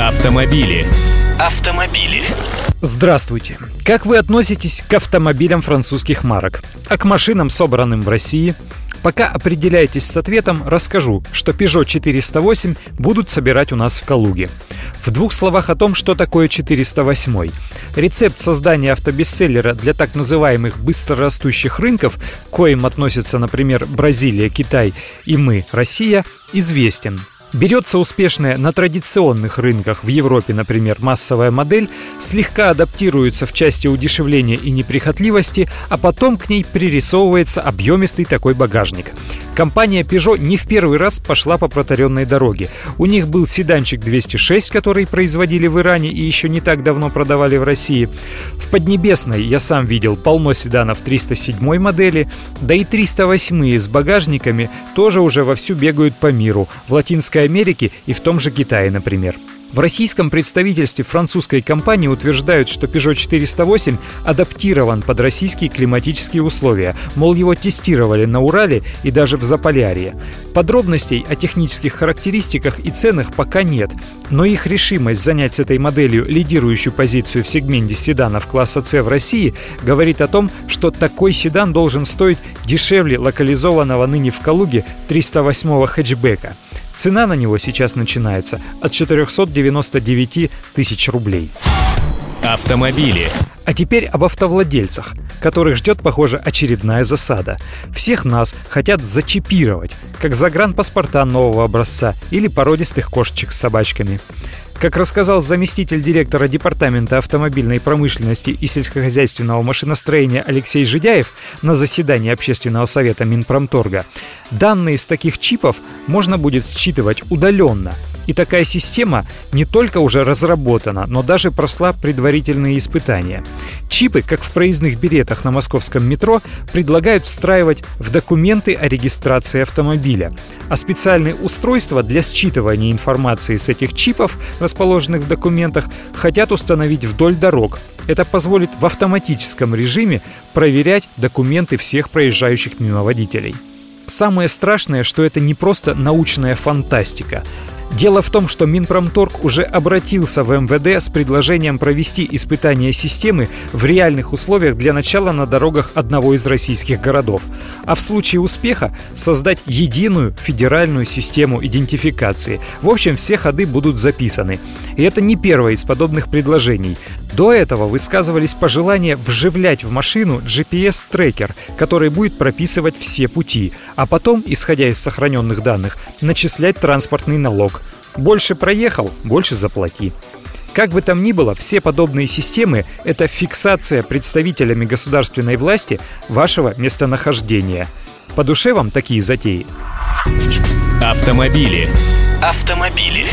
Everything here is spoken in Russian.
Автомобили. Автомобили. Здравствуйте! Как вы относитесь к автомобилям французских марок? А к машинам, собранным в России? Пока определяетесь с ответом, расскажу, что Peugeot 408 будут собирать у нас в Калуге. В двух словах о том, что такое 408. Рецепт создания автобестселлера для так называемых быстрорастущих рынков, к коим относятся, например, Бразилия, Китай и мы, Россия, известен. Берется успешная на традиционных рынках в Европе, например, массовая модель, слегка адаптируется в части удешевления и неприхотливости, а потом к ней пририсовывается объемистый такой багажник. Компания Peugeot не в первый раз пошла по протаренной дороге. У них был седанчик 206, который производили в Иране и еще не так давно продавали в России. В Поднебесной я сам видел полно седанов 307 модели, да и 308 с багажниками тоже уже вовсю бегают по миру, в Латинской Америке и в том же Китае, например. В российском представительстве французской компании утверждают, что Peugeot 408 адаптирован под российские климатические условия, мол, его тестировали на Урале и даже в Заполярье. Подробностей о технических характеристиках и ценах пока нет, но их решимость занять с этой моделью лидирующую позицию в сегменте седанов класса C в России говорит о том, что такой седан должен стоить дешевле локализованного ныне в Калуге 308-го хэтчбека – Цена на него сейчас начинается от 499 тысяч рублей. Автомобили. А теперь об автовладельцах, которых ждет, похоже, очередная засада. Всех нас хотят зачипировать, как загранпаспорта нового образца или породистых кошечек с собачками. Как рассказал заместитель директора Департамента автомобильной промышленности и сельскохозяйственного машиностроения Алексей Жидяев на заседании Общественного совета Минпромторга, данные из таких чипов можно будет считывать удаленно – и такая система не только уже разработана, но даже прошла предварительные испытания. Чипы, как в проездных билетах на московском метро, предлагают встраивать в документы о регистрации автомобиля. А специальные устройства для считывания информации с этих чипов, расположенных в документах, хотят установить вдоль дорог. Это позволит в автоматическом режиме проверять документы всех проезжающих мимо водителей. Самое страшное, что это не просто научная фантастика. Дело в том, что Минпромторг уже обратился в МВД с предложением провести испытание системы в реальных условиях для начала на дорогах одного из российских городов, а в случае успеха создать единую федеральную систему идентификации. В общем, все ходы будут записаны. И это не первое из подобных предложений. До этого высказывались пожелания вживлять в машину GPS-трекер, который будет прописывать все пути, а потом, исходя из сохраненных данных, начислять транспортный налог. Больше проехал, больше заплати. Как бы там ни было, все подобные системы – это фиксация представителями государственной власти вашего местонахождения. По душе вам такие затеи? Автомобили. Автомобили.